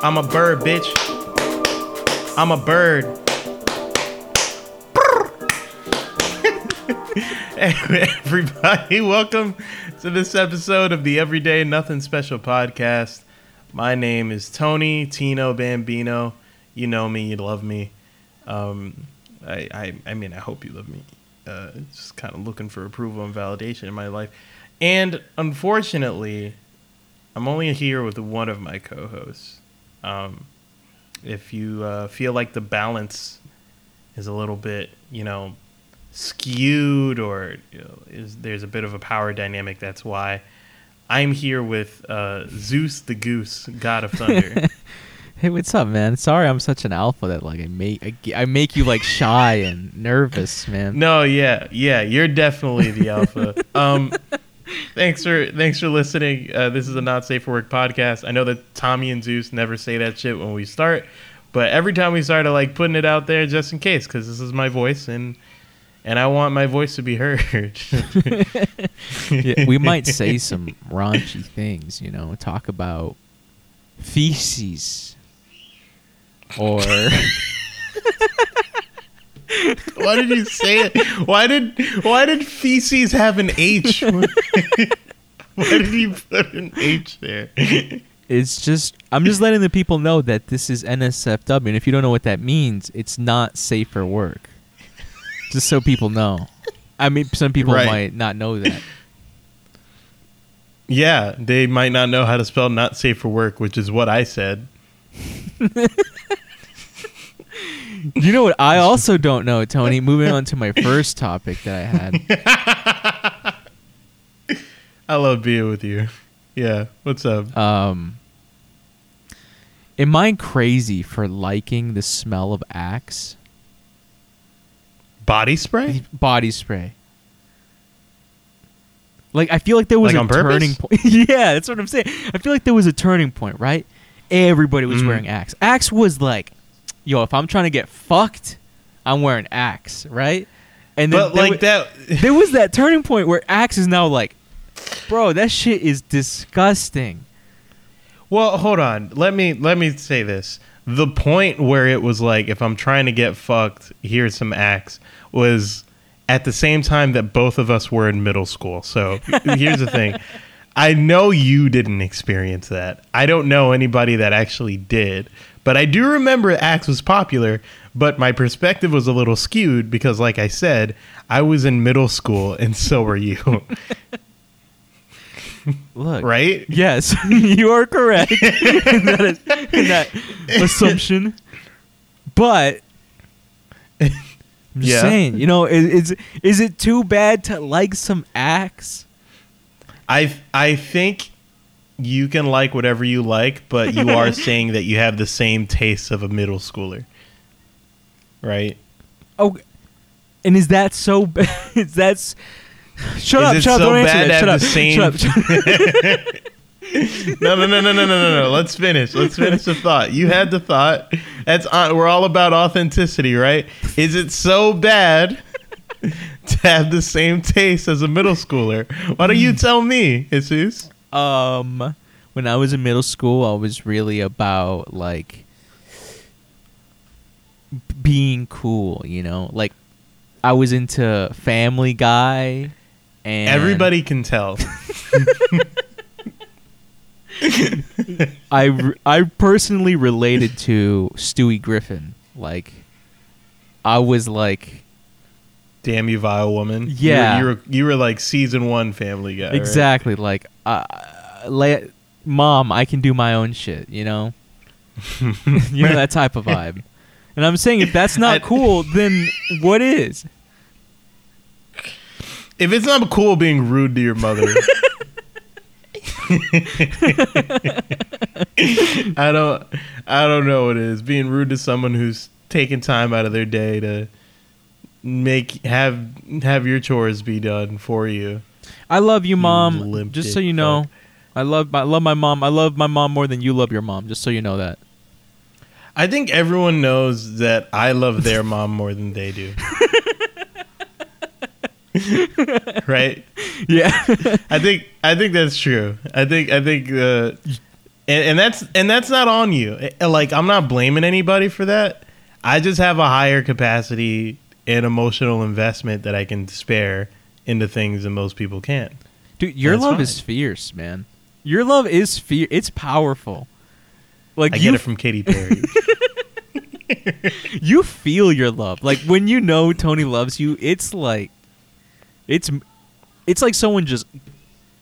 I'm a bird, bitch. I'm a bird. Everybody, welcome to this episode of the Everyday Nothing Special podcast. My name is Tony Tino Bambino. You know me, you love me. Um, I, I, I mean, I hope you love me. Uh, just kind of looking for approval and validation in my life. And unfortunately, I'm only here with one of my co-hosts. Um, if you uh, feel like the balance is a little bit, you know, skewed or you know, is there's a bit of a power dynamic, that's why I'm here with uh, Zeus the Goose, God of Thunder. Hey, what's up, man? Sorry, I'm such an alpha that like I make I, I make you like shy and nervous, man. no, yeah, yeah, you're definitely the alpha. um, thanks for thanks for listening. Uh, this is a not safe for work podcast. I know that Tommy and Zeus never say that shit when we start, but every time we start, I like putting it out there just in case because this is my voice and and I want my voice to be heard. Yeah, we might say some raunchy things, you know, talk about feces or Why did you say it? Why did why did feces have an H? why did you put an H there? it's just I'm just letting the people know that this is NSFW, and if you don't know what that means, it's not safe for work. Just so people know. I mean, some people Right. might not know that. Yeah, they might not know how to spell not safe for work, which is what I said. You know what? I also don't know, Tony. Moving on to my first topic that I had. I love being with you. Yeah, what's up? Um, am I crazy for liking the smell of Axe Body spray? body spray? Like I feel like there was Like a turning point. yeah, that's what I'm saying. I feel like there was a turning point, right? Everybody was Mhm. wearing Axe. Axe was like, yo, if I'm trying to get fucked, I'm wearing Axe, right? And then But like wa- that there was that turning point where Axe is now like, bro, that shit is disgusting. Well, hold on. Let me let me say this. The point where it was like, if I'm trying to get fucked, here's some axe, was at the same time that both of us were in middle school. So here's the thing. I know you didn't experience that. I don't know anybody that actually did. But I do remember Axe was popular, but my perspective was a little skewed because, like I said, I was in middle school and so were you. Look, right? Yes, you are correct in that, in that assumption. But I'm just Yeah. saying, you know, is, is is it too bad to like some axe? I I think you can like whatever you like, but you are saying that you have the same taste of a middle schooler, right? Oh, and is that so bad? Is that shut Is up? Shut up! Don't answer to that. have Shut up! Shut up! No, no, no, no, no, no, no, no. Let's finish. Let's finish the thought. You had the thought. That's on, we're all about authenticity, right? Is it so bad to have the same taste as a middle schooler? Why don't you hmm. tell me, Jesus? Um, when I was in middle school, I was really about like being cool. You know, like I was into Family Guy, and Everybody can tell. I re- I personally related to Stewie Griffin. Like, I was like Damn you, vile woman. Yeah. you were, you were, you were like season one Family Guy. right? exactly like, uh, la- mom, I can do my own shit. You know, you know that type of vibe. And I'm saying if that's not cool, then what is? If it's not cool being rude to your mother, I don't, I don't know what it is. Being rude to someone who's taking time out of their day to make have have your chores be done for you. I love you, mom. Just so you know, fuck. I love I love my mom. I love my mom more than you love your mom. Just so you know that. I think everyone knows that I love their mom more than they do. right? Yeah. I think I think that's true. I think I think uh, and, and that's and that's not on you. Eh, Like I'm not blaming anybody for that. I just have a higher capacity and emotional investment that I can spare into things than most people can. Dude, your That's love fine. is fierce, man. Your love is fierce. It's powerful. Like I you, get it from Katy Perry. you feel your love. Like when you know Tony loves you, it's like, it's, it's like someone just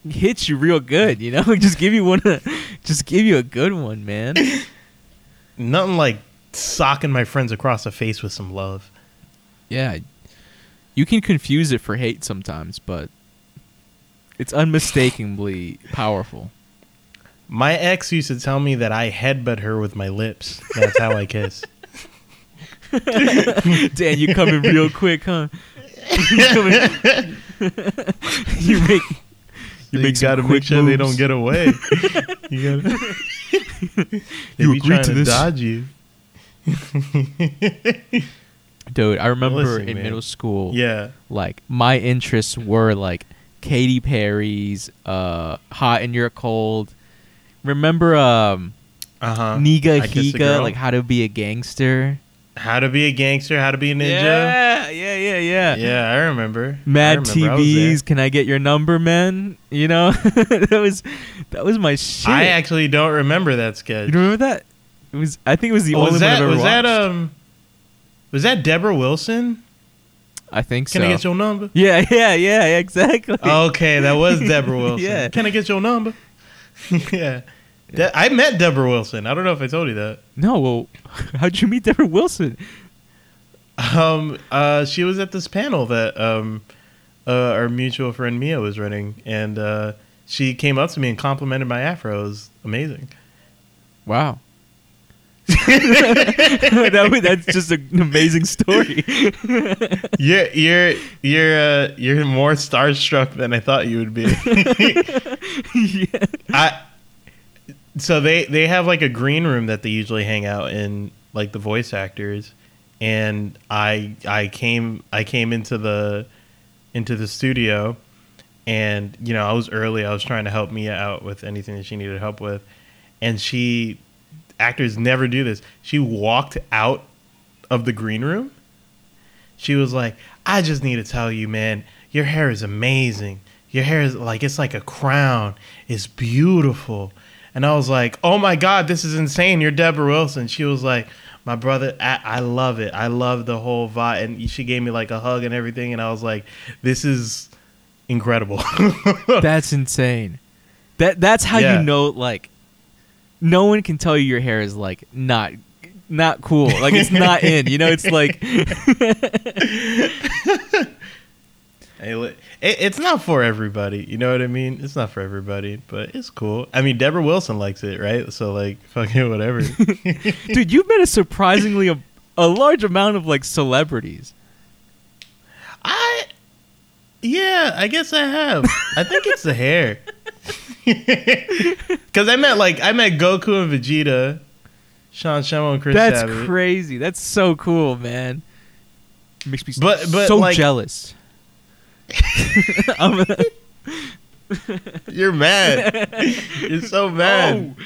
hits you real good. You know, just give you one, just give you a good one, man. Nothing like socking my friends across the face with some love. Yeah, you can confuse it for hate sometimes, but it's unmistakably powerful. My ex used to tell me that I headbutt her with my lips. That's how I kiss. Dan, you coming real quick, huh? you, coming- you make you You, gotta make sure they don't get away. you gotta. You trying to to this? dodge you. Dude, I remember Listen, in man. middle school, Yeah. like my interests were like Katy Perry's uh Hot and You're Cold. Remember um Uh huh. Nigahiga, like how to be a gangster? How to be a gangster? How to be a ninja? Yeah, yeah, yeah, yeah. Yeah, I remember. Mad. I there. TVs, can I get your number, man? You know, that was that was my shit. I actually don't remember that sketch. you remember that? It was. I think it was the Oh, only was one I've ever was that watched. um was that Deborah Wilson? I think Can so. Can I get your number? yeah, yeah, yeah, exactly. Okay, that was Deborah Wilson. Yeah. Can I get your number? yeah. De- I met Deborah Wilson. I don't know if I told you that. No, well, how'd you meet Deborah Wilson? Um, uh, she was at this panel that um, uh, our mutual friend Mia was running, and uh, she came up to me and complimented my afro. It was amazing. Wow. that, that's just an amazing story. You're you're you're uh, you're more starstruck than I thought you would be. yeah. I so they they have like a green room that they usually hang out in, like the voice actors, and I I came I came into the into the studio, and you know I was early. I was trying to help Mia out with anything that she needed help with, and she actors never do this. She walked out of the green room. She was like, "I just need to tell you, man, your hair is amazing. Your hair is like it's like a crown. It's beautiful." And I was like, "Oh my god, this is insane. You're Deborah Wilson." She was like, "My brother, I, I love it. I love the whole vibe." And she gave me like a hug and everything, and I was like, "This is incredible." That's insane. That that's how Yeah. you know like no one can tell you your hair is like not not cool. Like it's not in. You know, it's like it's not for everybody. You know what I mean? It's not for everybody, but it's cool. I mean, Deborah Wilson likes it, right? So like, fucking whatever. dude, you've met a surprisingly a, a large amount of like celebrities. I, yeah, I guess I have. I think it's the hair. Because I met like I met Goku and Vegeta, Sean Schemmel and Chris That's Sabat. crazy. That's so cool, man. It Makes me But- but, so like- jealous. I'm, You're mad. You're so mad.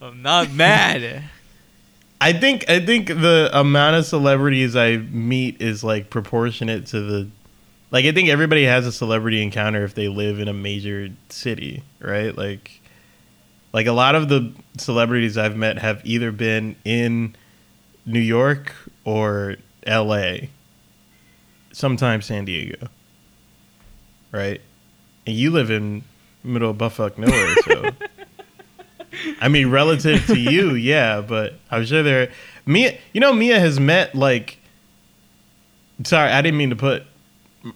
No. I'm not mad. I think I think the amount of celebrities I meet is like proportionate to the like I think everybody has a celebrity encounter if they live in a major city, right? Like like a lot of the celebrities I've met have either been in New York or LA. Sometimes San Diego. Right? And you live in middle of buttfuck nowhere, so I mean, relative to you, yeah, but I'm sure there. Mia, you know, Mia has met like. Sorry, I didn't mean to put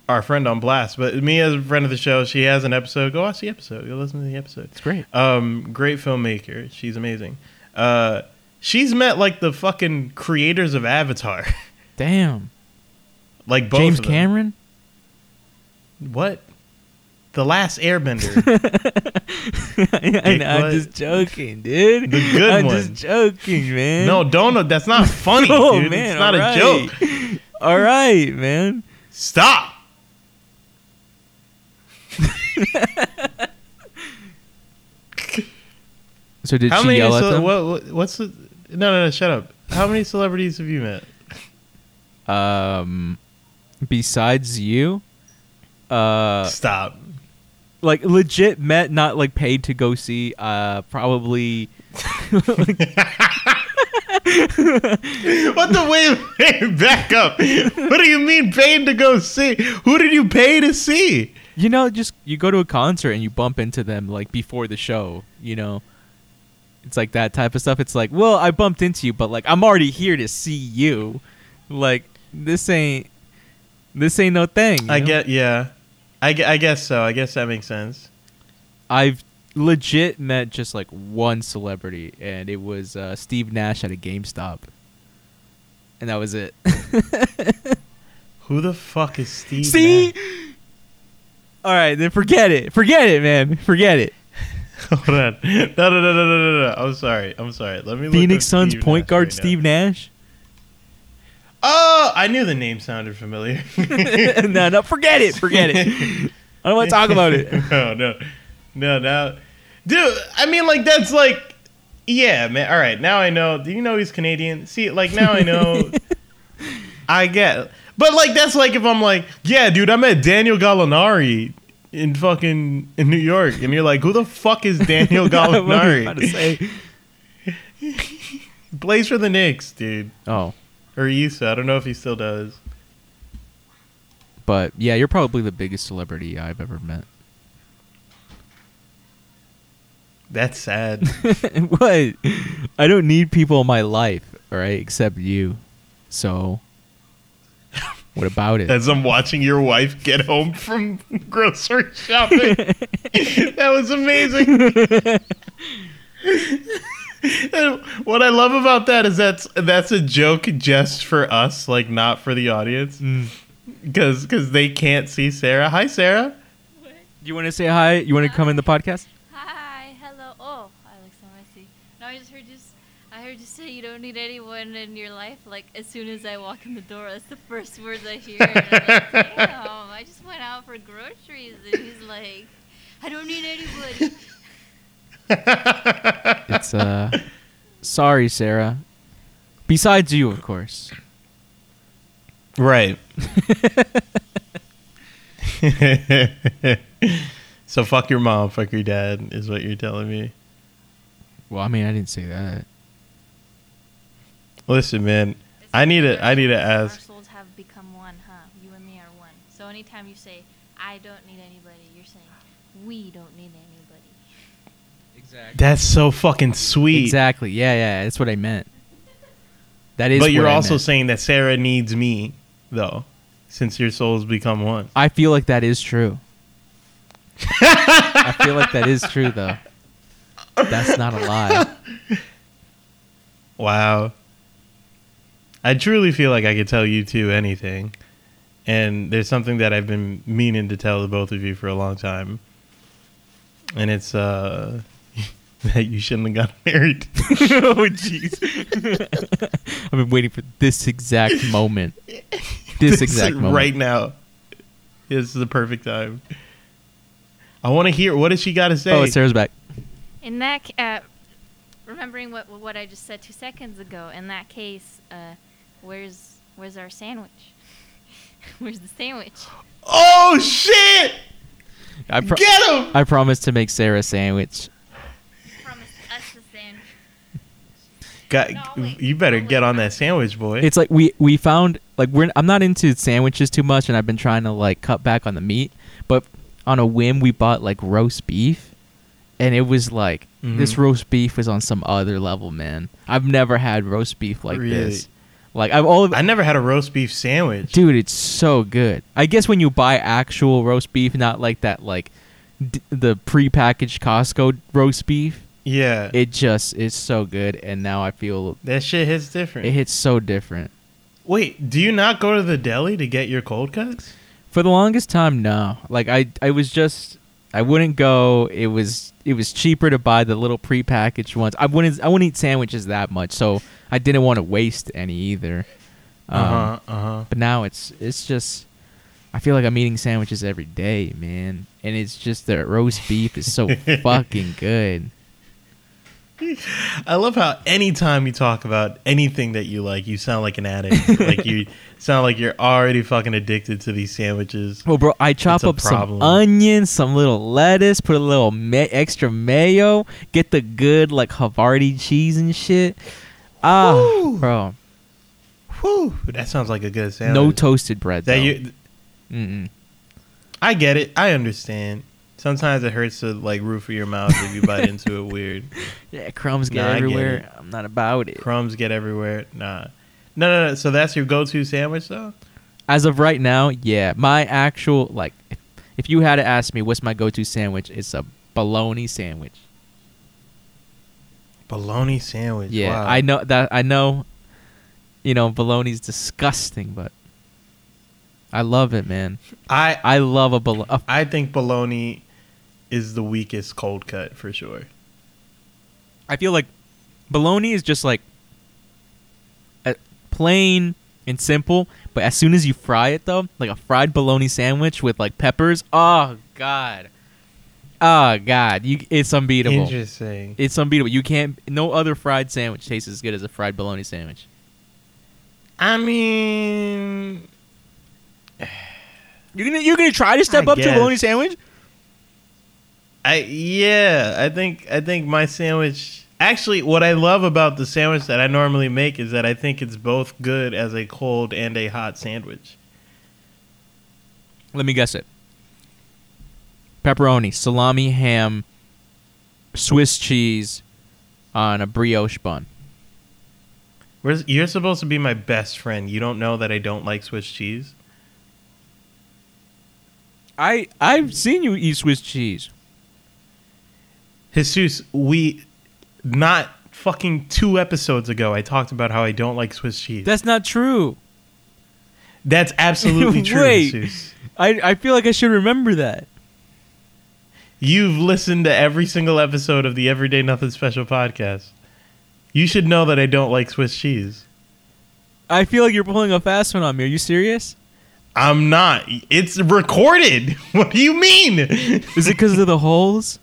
our friend on blast, but me as a friend of the show. She has an episode. Go watch the episode. Go listen to the episode. It's great. Um, great filmmaker. She's amazing. Uh, she's met like the fucking creators of Avatar, Damn. like both James. Cameron? What? The Last Airbender. I know, I'm just joking, dude. The good I'm one. just joking, man. no, don't. That's not funny, oh dude. man, it's not a joke. All right, man. Stop. So did How she many? yell at them? what, what- what's the? No, no, no. Shut up. How many celebrities have you met? Um, besides you, uh, Stop. like legit met, not like paid to go see. Uh, probably. what the wait, wait, back up. What do you mean paid to go see? Who did you pay to see? You know, just you go to a concert and you bump into them like before the show. You know, it's like that type of stuff. It's like, well, I bumped into you, but like I'm already here to see you. Like this ain't this ain't no thing. I know? get yeah. I, I guess so. I guess that makes sense. I've legit met just like one celebrity, and it was uh, Steve Nash at a GameStop, and that was it. Who the fuck is Steve? See. Nash? All right, then forget it. Forget it, man. Forget it. Hold on. No, no, no, no, no, no, no. I'm sorry. I'm sorry. Let me. Phoenix Suns Steve point Nash guard right. Steve Nash. Oh, I knew the name sounded familiar. no, no, forget it. Forget it. I don't want to talk about it. no, no, no, no, dude. I mean, like that's like, yeah, man. All right, now I know. Do you know he's Canadian? See, like now I know. I get, but like that's like if I'm like, yeah, dude, I met Daniel Gallinari in fucking in New York, and you're like, who the fuck is Daniel What were you about to Gallinari? say? Plays for the Knicks, dude, Oh, or he used to. I don't know if he still does. but yeah, you're probably the biggest celebrity I've ever met. That's sad. what? I don't need people in my life, all right, except you. So, what about it? As I'm watching your wife get home from grocery shopping. that was amazing. And what I love about that is that's that's a joke just for us, like not for the audience, Mm. because because they can't see Sarah. Hi, Sarah. Do you want to say hi? You want to come in the podcast? Hi, hello. Oh, Alex, I see. No, I just heard you. s- I heard you say you don't need anyone in your life. Like as soon as I walk in the door, that's the first words I hear. And I'm like, Damn, I just went out for groceries, and he's like, I don't need anybody. It's uh, sorry, Sarah. Besides you, of course. Right. so fuck your mom, fuck your dad, is what you're telling me. Well, I mean, I didn't say that. Listen, man. I need like to- I need to ask. our souls have become one, huh? You and me are one. So anytime you say I don't need anybody, you're saying we don't need anybody. Exactly. That's so fucking sweet. Exactly. Yeah, yeah. That's what I meant. That is. But you're what I also meant. saying that Sarah needs me, though, since your souls become one. I feel like that is true. I feel like that is true, though. That's not a lie. Wow. I truly feel like I could tell you two anything. And there's something that I've been meaning to tell the both of you for a long time. And it's uh that you shouldn't have gotten married. oh, jeez. I've been waiting for this exact moment. This exact moment. right now. This is the perfect time. I want to hear what does she got to say? Oh, Sarah's back. In that, uh, remembering what what I just said two seconds ago. In that case, uh, where's where's our sandwich? where's the sandwich? oh shit! I, pro- Get him! I promised to make Sarah a sandwich. Promise us the sandwich. Got, No, wait. you better get on that sandwich, boy. It's like we we found like we're I'm not into sandwiches too much, and I've been trying to like cut back on the meat. But on a whim, we bought like roast beef, and it was like this Mhm. roast beef was on some other level, man. I've never had roast beef like Really? this. Like I've all I never had a roast beef sandwich. dude, it's so good. I guess when you buy actual roast beef, not like that like d- the prepackaged Costco roast beef, Yeah. it just is so good. And now I feel that shit hits different. it hits so different. Wait, do you not go to the deli to get your cold cuts? For the longest time, no. Like I, I was just, I wouldn't go. It was, it was cheaper to buy the little prepackaged ones. I wouldn't, I wouldn't eat sandwiches that much, so I didn't want to waste any either. Um, Uh huh. Uh huh. But now it's, it's just, I feel like I'm eating sandwiches every day, man. And it's just the roast beef is so fucking good. I love how anytime you talk about anything that you like, you sound like an addict. like you sound like you're already fucking addicted to these sandwiches. Well, bro, I chop up some onions, some little lettuce, put a little ma- extra mayo, get the good like Havarti cheese and shit. Ah, Woo. bro, Whew, that sounds like a good sandwich. no toasted bread. That though. you, Mm-mm. I get it. I understand. Sometimes it hurts to like roof of your mouth if you bite into it weird. Yeah, crumbs get Nah, I get everywhere. I'm not about it. Crumbs get everywhere. Nah. No, no, no. So that's your go-to sandwich, though. As of right now, yeah, my actual like, if, if you had to ask me what's my go-to sandwich, it's a bologna sandwich. Bologna sandwich. Yeah, Wow. I know that. I know, you know, bologna's disgusting, but I love it, man. I I love a bologna. I think bologna is the weakest cold cut for sure. I feel like bologna is just like a plain and simple, but as soon as you fry it though, like a fried bologna sandwich with like peppers, oh god. Oh god, you it's unbeatable. Interesting. It's unbeatable. You can't no other fried sandwich tastes as good as a fried bologna sandwich. I mean, You're gonna you're gonna try to step I up to a bologna sandwich? I yeah, I think I think my sandwich. Actually, what I love about the sandwich that I normally make is that I think it's both good as a cold and a hot sandwich. Let me guess it. Pepperoni, salami, ham, Swiss cheese on a brioche bun. Where's, you're supposed to be my best friend. You don't know that I don't like Swiss cheese. I I've seen you eat Swiss cheese. Jesus, we not fucking two episodes ago I talked about how I don't like Swiss cheese. That's not true. That's absolutely true, Wait. Jesus. I I feel like I should remember that. You've listened to every single episode of the Everyday Nothing Special podcast. You should know that I don't like Swiss cheese. I feel like you're pulling a fast one on me. Are you serious? I'm not. It's recorded. What do you mean? Is it because of the holes?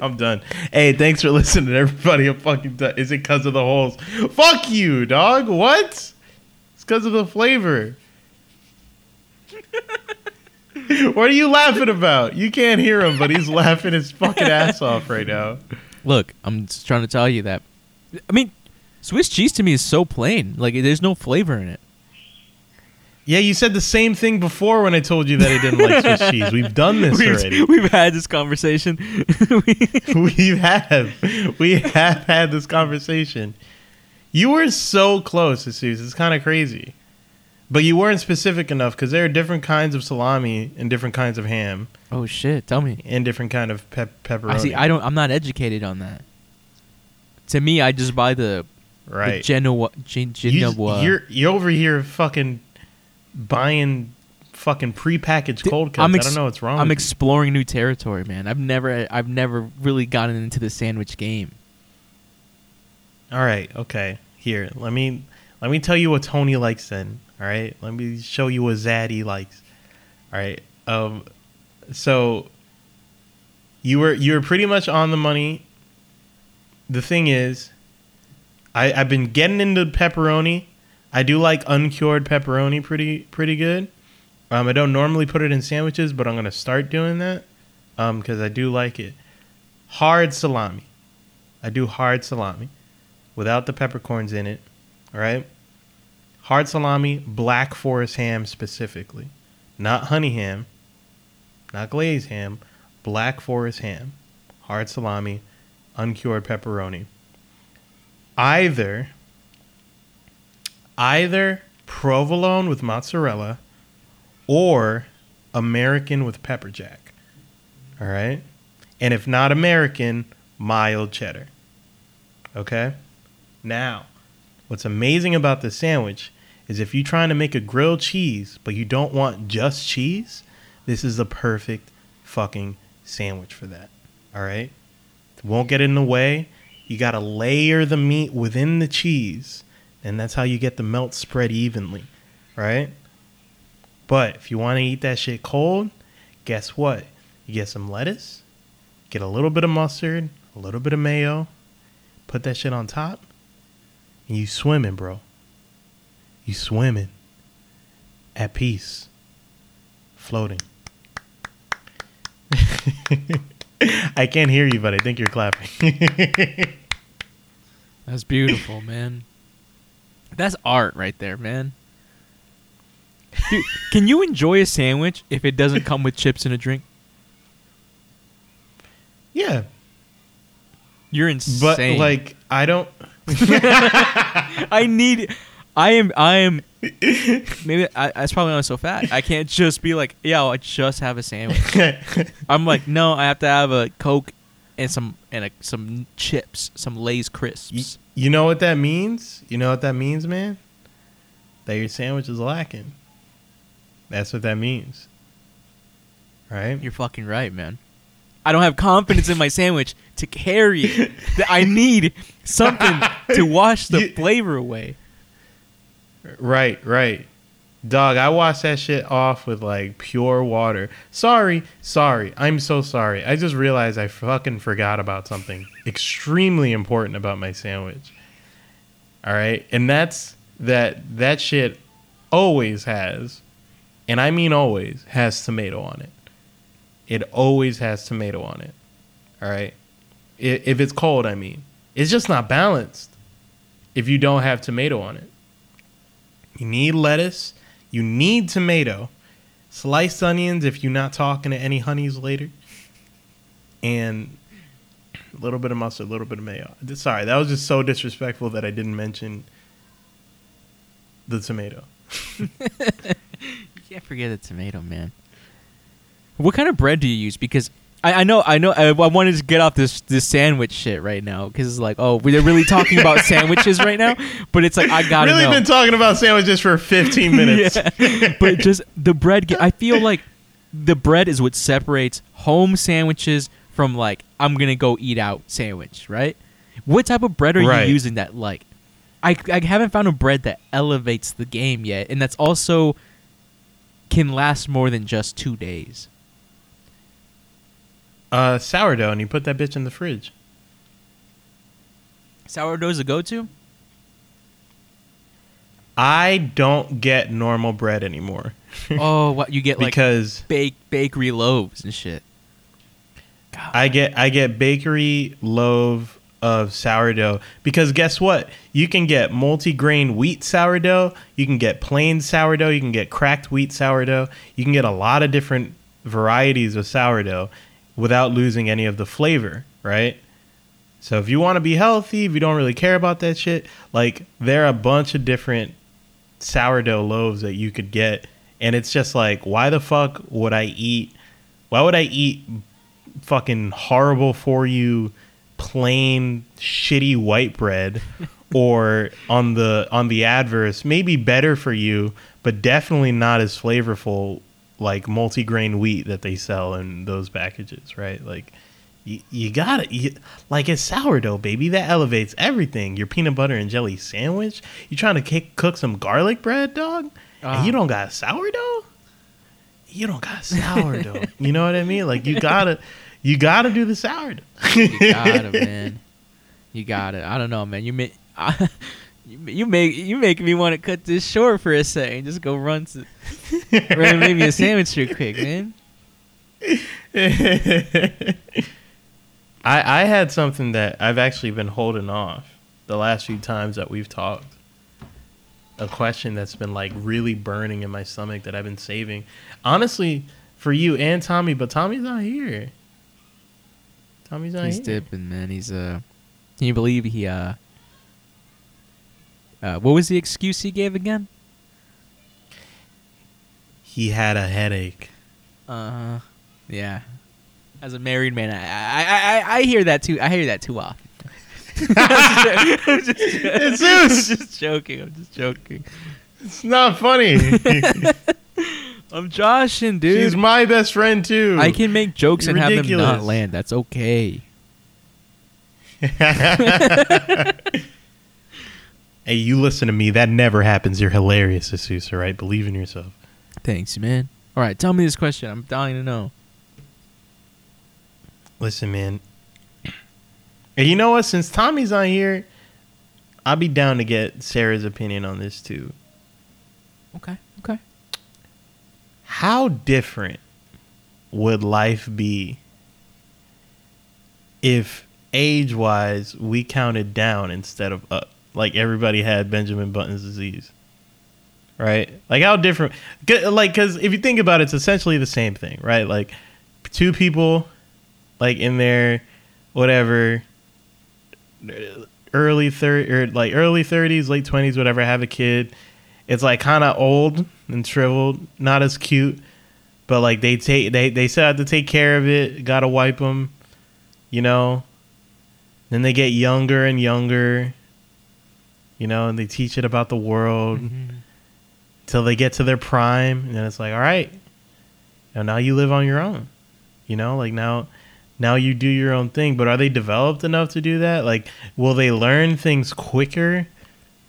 I'm done. Hey, thanks for listening, everybody. I'm fucking done. Is it because of the holes? Fuck you, dog. What? It's because of the flavor. what are you laughing about? You can't hear him, but he's laughing his fucking ass off right now. Look, I'm just trying to tell you that. I mean, Swiss cheese to me is so plain. Like there's no flavor in it. Yeah, you said the same thing before when I told you that I didn't like Swiss cheese. We've done this already. We've, we've had this conversation. we have. We have had this conversation. You were so close, Jesus. It's kind of crazy. But you weren't specific enough because there are different kinds of salami and different kinds of ham oh shit! Tell me. and different kind of pep- pepperoni. I see. I don't. I'm not educated on that. To me, I just buy the the right. Genoa. Gen, You just- Genoa. you're you're over here fucking buying fucking prepackaged cold cuts. I'm I don't know what's wrong. I'm with you. exploring new territory, man. I've never. I've never really gotten into the sandwich game. All right, okay. Here, let me let me tell you what Tony likes then. All right? Let me show you what Zaddy likes. All right. Um so you were you were pretty much on the money. The thing is I I've been getting into pepperoni. I do like uncured pepperoni pretty pretty good. Um I don't normally put it in sandwiches, but I'm to start doing that um cuz I do like it. Hard salami. I do hard salami without the peppercorns in it. All right. Hard salami, black forest ham specifically, not honey ham, not glazed ham, black forest ham, hard salami, uncured pepperoni. Either, either provolone with mozzarella, or American with pepper jack. All right, and if not American, mild cheddar. Okay. Now, what's amazing about this sandwich is if you're trying to make a grilled cheese, but you don't want just cheese, this is the perfect fucking sandwich for that. All right? Won't get in the way. You got to layer the meat within the cheese, and that's how you get the melt spread evenly, right? But if you want to eat that shit cold, guess what? You get some lettuce, get a little bit of mustard, a little bit of mayo, put that shit on top, and you swimming, bro. You swimming at peace, floating. I can't hear you, but I think you're clapping. That's beautiful, man. That's art right there, man. Dude, can you enjoy a sandwich if it doesn't come with chips and a drink? yeah, You're insane. but like I don't. I need. I am. I am. Maybe I, that's probably why I'm so fat. I can't just be like, yeah, I just have a sandwich. I'm like, no, I have to have a Coke and some and a, some chips, some Lay's crisps. you know what that means? You know what that means, man? That your sandwich is lacking. That's what that means. Right? You're fucking right, man. I don't have confidence in my sandwich to carry it. I need something to wash the You- flavor away. Right, right. Dog, I wash that shit off with like pure water. Sorry, sorry. I'm so sorry. I just realized I fucking forgot about something extremely important about my sandwich. All right? And that's that that shit always has and I mean always has tomato on it. It always has tomato on it. All right? If it's cold, I mean. It's just not balanced if you don't have tomato on it. You need lettuce. You need tomato. Sliced onions if you're not talking to any honeys later. And a little bit of mustard, a little bit of mayo. Sorry, that was just so disrespectful that I didn't mention the tomato. You can't forget the tomato, man. What kind of bread do you use? Because I, I know, I know, I, I wanted to get off this this sandwich shit right now because it's like, oh, we're really talking about sandwiches right now. But it's like I gotta really know. been talking about sandwiches for 15 minutes. Yeah. but just the bread. I feel like the bread is what separates home sandwiches from like I'm gonna go eat out sandwich, right? What type of bread are Right. you using that like? I I haven't found a bread that elevates the game yet, and that's also can last more than just two days. Uh, sourdough, and you put that bitch in the fridge. Sourdough's a go-to. I don't get normal bread anymore oh, what you get like because bake bakery loaves and shit. God. I get I get bakery loaf of sourdough because guess what? You can get multi-grain wheat sourdough, you can get plain sourdough, you can get cracked wheat sourdough, you can get a lot of different varieties of sourdough without losing any of the flavor, right? So if you want to be healthy, if you don't really care about that shit, like there are a bunch of different sourdough loaves that you could get and it's just like why the fuck would I eat why would I eat fucking horrible for you plain shitty white bread or on the on the adverse maybe better for you but definitely not as flavorful like multi-grain wheat that they sell in those packages right? Like you, you gotta like it's sourdough baby. That elevates everything. Your peanut butter and jelly sandwich. You trying to kick, cook some garlic bread dog? And you Ah. don't got sourdough? You don't got sourdough. You know what i mean? Like you gotta you gotta do the sourdough. You got it, man. You got it. I don't know, man. You make you, you make you make me want to cut this short for a second. Just go run to really make me a sandwich real quick, man. I I had something that I've actually been holding off the last few times that we've talked. A question that's been like really burning in my stomach that I've been saving. Honestly, for you and Tommy, but Tommy's not here. Tommy's not He's here. dipping, man. He's uh. Can you believe he uh. Uh, what was the excuse he gave again? He had a headache. Uh, yeah. As a married man, I I, I, I- hear that too. I hear that too often. I'm just, It's I'm just joking. I'm just joking. It's not funny. I'm joshing, dude. She's my best friend too. I can make jokes and have them not land. That's okay. Hey, you listen to me. That never happens. You're hilarious, Jesus. All right, believe in yourself. Thanks, man. All right, tell me this question. I'm dying to know. Listen, man. And you know what? Since Tommy's on here, I'll be down to get Sarah's opinion on this too. Okay. Okay. How different would life be if age wise we counted down instead of up? Like everybody had Benjamin Button's disease. Right? Like how different? like cuz if you think about it it's essentially the same thing, right? Like two people like in their whatever early 30 or er, like early 30s, late 20s, whatever, have a kid. It's like kind of old and shriveled, not as cute, but like they take they they still have to take care of it. Got to wipe them, you know. Then they get younger and younger, you know, and they teach it about the world mm-hmm. till they get to their prime, and then it's like, all right, now now you live on your own, you know, like now now you do your own thing. But are they developed enough to do that? Like, will they learn things quicker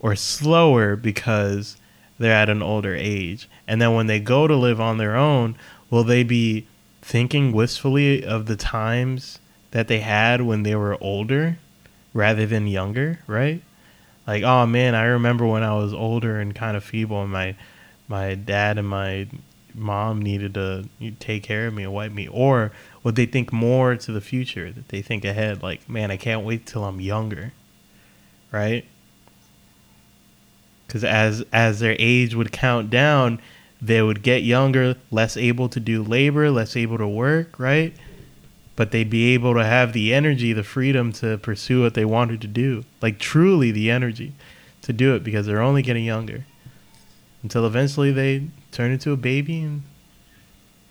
or slower because they're at an older age? And then when they go to live on their own, will they be thinking wistfully of the times that they had when they were older rather than younger, right? Like, oh man, I remember when I was older and kind of feeble and my my dad and my mom needed to take care of me and wipe me or would they think more to the future that they think ahead like man i can't wait till i'm younger right? Because as as their age would count down they would get younger less able to do labor less able to work right but they'd be able to have the energy the freedom to pursue what they wanted to do like truly the energy to do it because they're only getting younger until eventually they turn into a baby and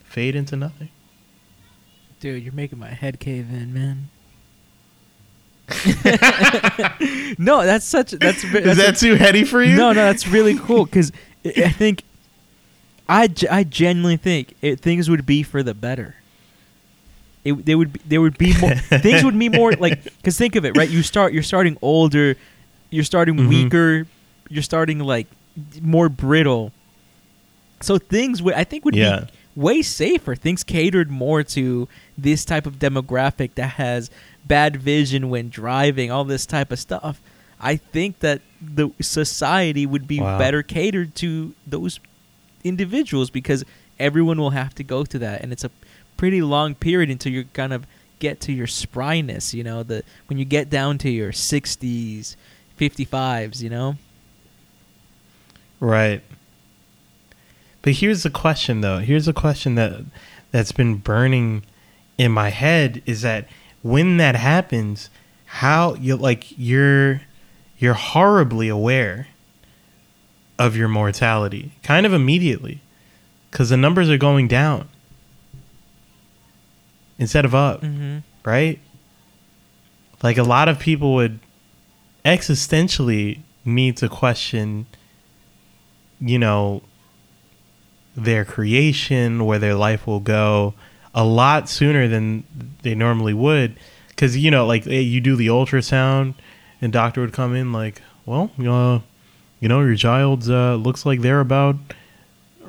fade into nothing Dude, you're making my head cave in, man. no, that's such. That's, ve- is that's that too heady for you no, no, that's really cool because I think I, I genuinely think it, things would be for the better. It they would be, there would be more things would be more like because think of it right. You start you're starting older, you're starting Mhm. weaker, you're starting like more brittle. So things would I think would Yeah. be way safer. Things catered more to this type of demographic that has bad vision when driving, all this type of stuff. I think that the society would be Wow. better catered to those individuals because everyone will have to go to that and it's a pretty long period until you kind of get to your spryness, you know, the when you get down to your 60s, 55s, you know? Right. But here's the question though. Here's a question that that's been burning in my head is that when that happens, how you like you're you're horribly aware of your mortality kind of immediately cuz the numbers are going down instead of up Mm-hmm. right? Like a lot of people would existentially need to question, you know, their creation, where their life will go, a lot sooner than they normally would. Because, you know, like you do the ultrasound, and doctor would come in like, well, uh, you know, your child's uh, looks like they're about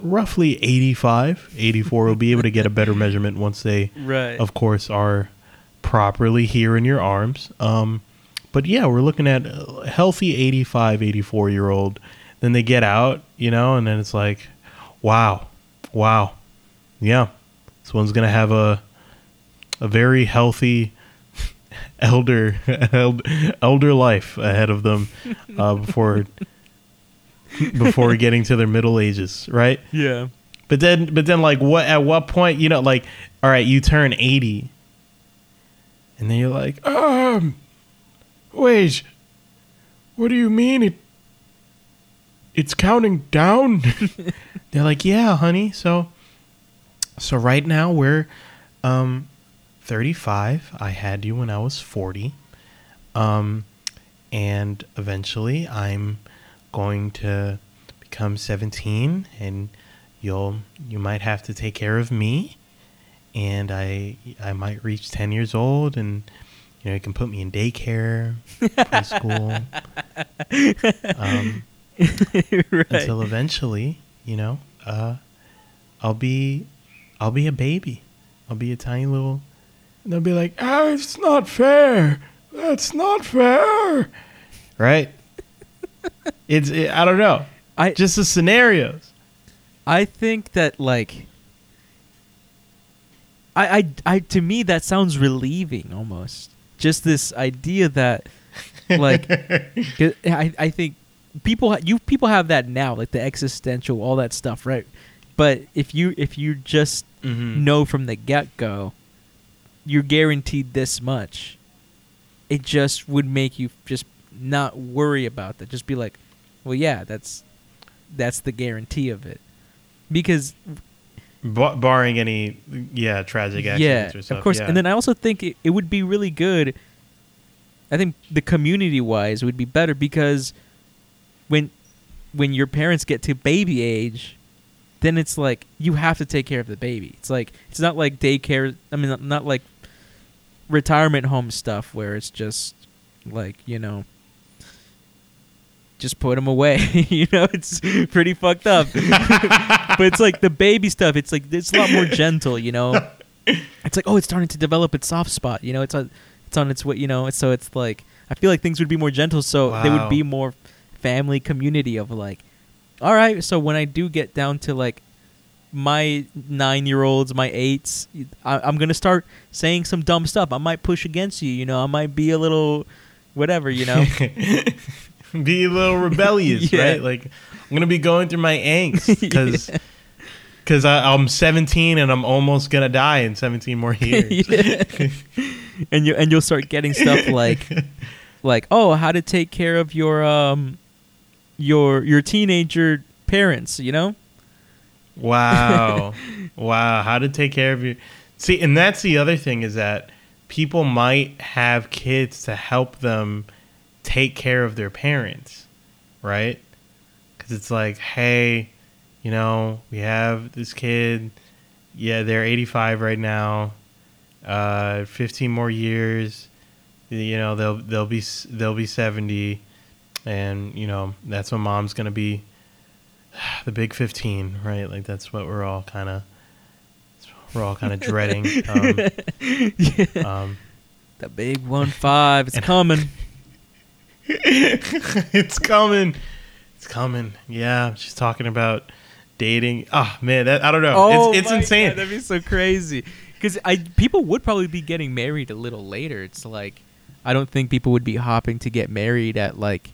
roughly 85, 84. will be able to get a better measurement once they Right. of course, are properly here in your arms. Um, but yeah, we're looking at a healthy 85, 84 year old. Then they get out, you know, and then it's like, wow, wow, yeah, this one's gonna have a a very healthy elder elder life ahead of them uh, before before getting to their middle ages, right? yeah. But then, but then, like, what? At what point, you know, like, all right, you turn eighty, and then you're like, um, wait, what do you mean it? It's counting down. They're like, yeah, honey. So, so right now we're, um, thirty-five. I had you when I was forty, um, and eventually I'm going to become seventeen and you'll you might have to take care of me and i i might reach 10 years old and you know you can put me in daycare preschool um, right. until eventually you know uh i'll be i'll be a baby i'll be a tiny little and they'll be like, "Oh, it's not fair. That's not fair." Right? It's it, I don't know. I Just the scenarios. I think that like I, I I to me that sounds relieving almost. Just this idea that like I I think people you people have that now like the existential all that stuff, right? But if you if you just Mhm. know from the get-go you're guaranteed this much. It just would make you just not worry about that. Just be like, well yeah, that's that's the guarantee of it. Because Ba- barring any yeah tragic accidents yeah, or stuff. of course. yeah. And then I also think it, it would be really good. I think the community wise would be better because when when your parents get to baby age, then it's like you have to take care of the baby. It's like it's not like daycare. I mean, not, not like retirement home stuff where it's just like you know. Just put them away, you know. It's pretty fucked up, but it's like the baby stuff. It's like it's a lot more gentle, you know it's like oh it's starting to develop its soft spot you know it's on it's on its way you know so it's like i feel like things would be more gentle so Wow. would be more family community of like all right so when i do get down to like my nine year olds my eights I, i'm gonna start saying some dumb stuff i might push against you you know i might be a little whatever you know be a little rebellious, Yeah. right? Like I'm gonna be going through my angst because because I'm 17 and I'm almost gonna die in 17 more years. And you and you'll start getting stuff like like oh how to take care of your um your your teenager parents you know Wow, wow! How to take care of your see, and that's the other thing is that people might have kids to help them take care of their parents, right? Because it's like, hey, you know, we have this kid. Yeah, they're 85 right now. Uh, 15 more years. You know, they'll they'll be they'll be 70, and you know that's when mom's gonna be the big 15 right like that's what we're all kind of we're all kind of dreading um, yeah. um, the big one five it's coming it's coming. It's coming. Yeah she's talking about dating. Oh man that i don't know. It's, oh it's my insane. God, that'd be so crazy. Because i people would probably be getting married a little later. It's like i don't think people would be hopping to get married at like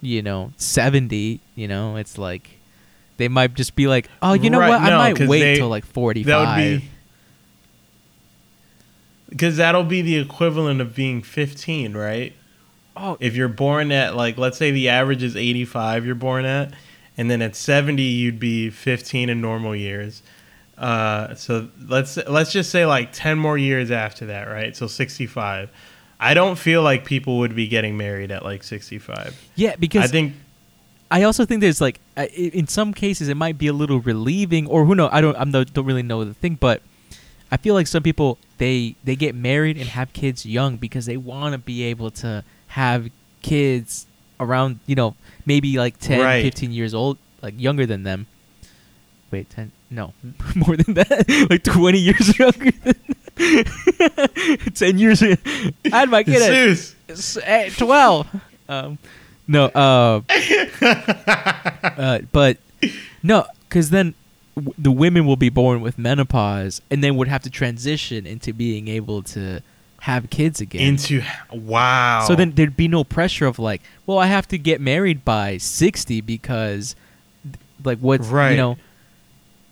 you know 70 you know? It's like they might just be like oh you know Right, what? I no, might wait they- till like 45 that would be because that'll be the equivalent of being 15 right oh. If you're born at like let's say the average is 85 you're born at and then at 70 you'd be 15 in normal years. Uh, so let's let's just say like 10 more years after that right? So 65 i don't feel like people would be getting married at like 65 yeah because i think I also think there's like in some cases it might be a little relieving, or who know I don't I don't really know the thing, but I feel like some people they they get married and have kids young because they want to be able to have kids around you know maybe like 10 Right. 15 years old like younger than them. Wait 10 no more than that? Like 20 years younger than 10 years i had my kid at at 12 um no uh, uh but no because then w- the women will be born with menopause and then would have to transition into being able to have kids again. Into wow. So then there'd be no pressure of like well i have to get married by 60 because like what's Right. you know.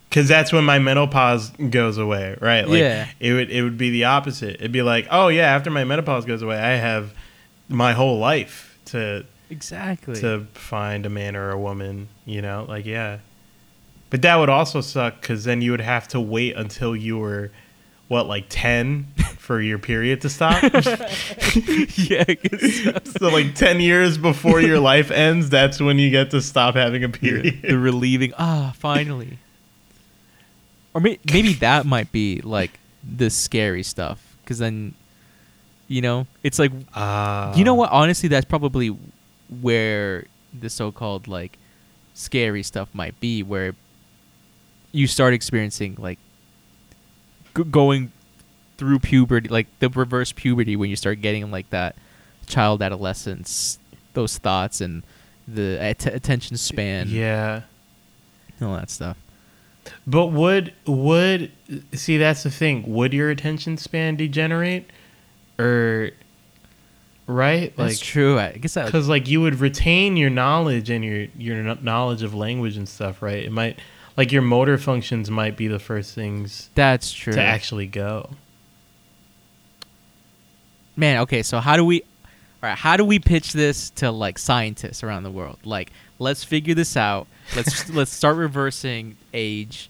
Because that's when my menopause goes away right? Like Yeah. it would it would be the opposite. It'd be like oh yeah after my menopause goes away i have my whole life to exactly. to find a man or a woman, you know, like yeah. But that would also suck because then you would have to wait until you were, what, like ten for your period to stop. yeah I guess so. so like ten years before your life ends, that's when you get to stop having a period. the relieving ah finally or may- maybe that might be like the scary stuff because then you know it's like Ah, you know what honestly that's probably where the so-called like scary stuff might be where you start experiencing like g- going through puberty, like the reverse puberty when you start getting like that child adolescence, those thoughts and the att- attention span, Yeah. all that stuff. But would would see that's the thing. Would your attention span degenerate, or right? That's Like true. I guess because like you would retain your knowledge and your your knowledge of language and stuff, right? It might like your motor functions might be the first things that's true. to actually go. Man, okay, so how do we all right, how do we pitch this to like scientists around the world? Like, let's figure this out. Let's let's start reversing age.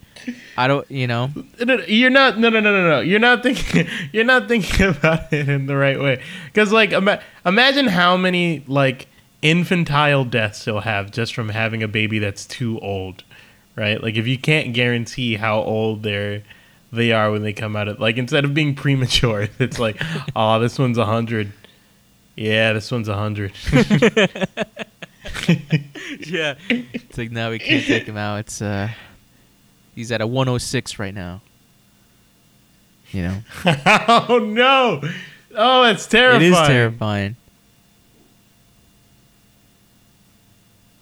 I don't, you know. No, no, You're not. No, no, no, no, no. You're not thinking. You're not thinking about it in the right way. Because, like, ima- imagine how many like infantile deaths you'll have just from having a baby that's too old, right? Like, if you can't guarantee how old they're they are when they come out of like instead of being premature, it's like, oh, this one's a hundred. Yeah, this one's a hundred. yeah. It's like now we can't take him out. It's uh he's at a 106 right now. You know. oh no! Oh, it's terrifying. It is terrifying.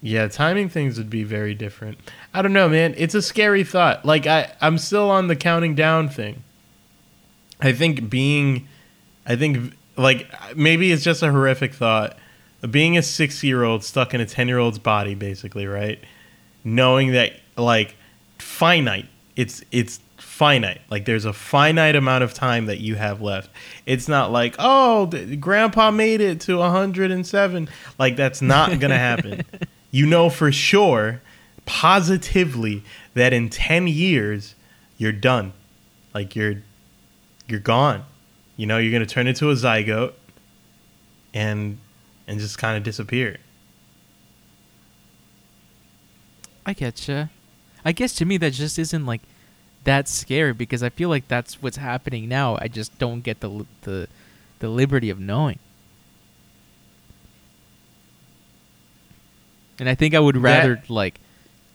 Yeah, timing things would be very different. I don't know, man. It's a scary thought. Like I, I'm still on the counting down thing. I think being, I think like maybe it's just a horrific thought. Being a six year old stuck in a ten year old's body, basically, right? Knowing that like finite, it's it's finite. Like there's a finite amount of time that you have left. It's not like oh, grandpa made it to 107. Like that's not gonna happen. you know for sure, positively, that in 10 years you're done. Like you're you're gone. You know you're gonna turn into a zygote, and and just kind of disappear. I getcha. I guess to me that just isn't like that scary because I feel like that's what's happening now. I just don't get the the the liberty of knowing. And I think I would That- rather like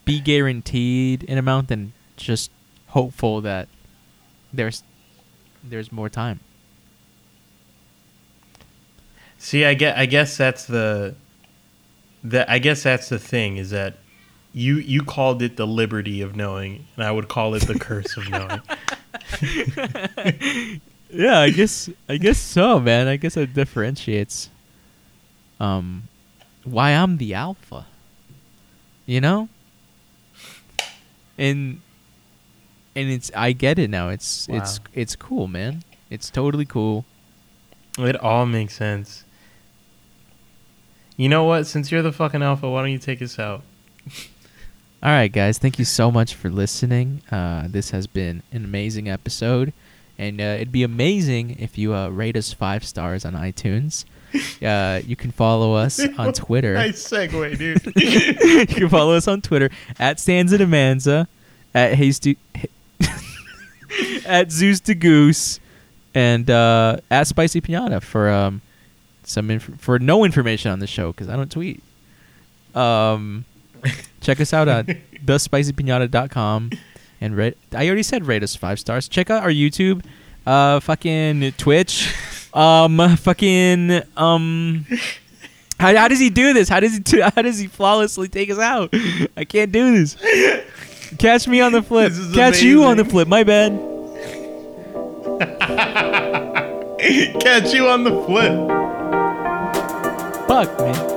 be guaranteed an amount than just hopeful that there's there's more time. See, I get. I guess that's the. The I guess that's the thing is that you you called it the liberty of knowing, and I would call it the curse of knowing. yeah, I guess I guess so, man. I guess it differentiates um why I'm the alpha. You know? And and it's I get it now. It's it's it's cool, man. It's totally cool. It all makes sense. You know what? Since you're the fucking alpha, why don't you take us out? All right, guys. Thank you so much for listening. Uh, this has been an amazing episode, and uh, it'd be amazing if you uh, rate us five stars on iTunes. Uh, you can follow us on Twitter. Nice segue, dude. you can follow us on Twitter at Stanza Demanza, at Hayes to, at Zeus to Goose, and uh, at Spicy Pinata for um some inf- for no information on the show because I don't tweet. Um, check us out at thespicypinata.com and rate. I already said rate us five stars. Check out our YouTube, uh, fucking Twitch, um, fucking um. How, how does he do this? How does he do, how does he flawlessly take us out? I can't do this. Catch me on the flip. Catch you on the flip. My bad. Catch you on the flip. Fuck man.